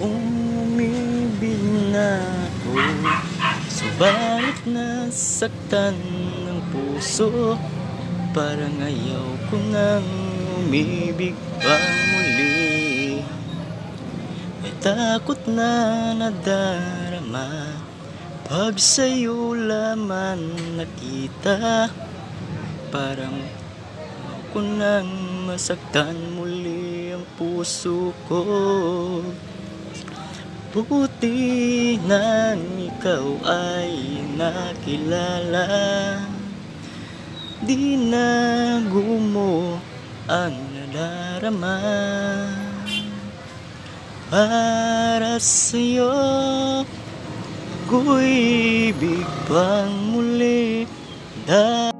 Umibig na ako. Subalit nasaktan ng puso. Parang ayaw ko nang umibig pang muli. May takot na nadarama. Pag sa'yo laman nakita Parang ako nang masaktan muli ang puso ko Buti nang ikaw ay nakilala. Di na gumo ang nadarama. Para sa'yo Ako'y ibig pang muli Dahil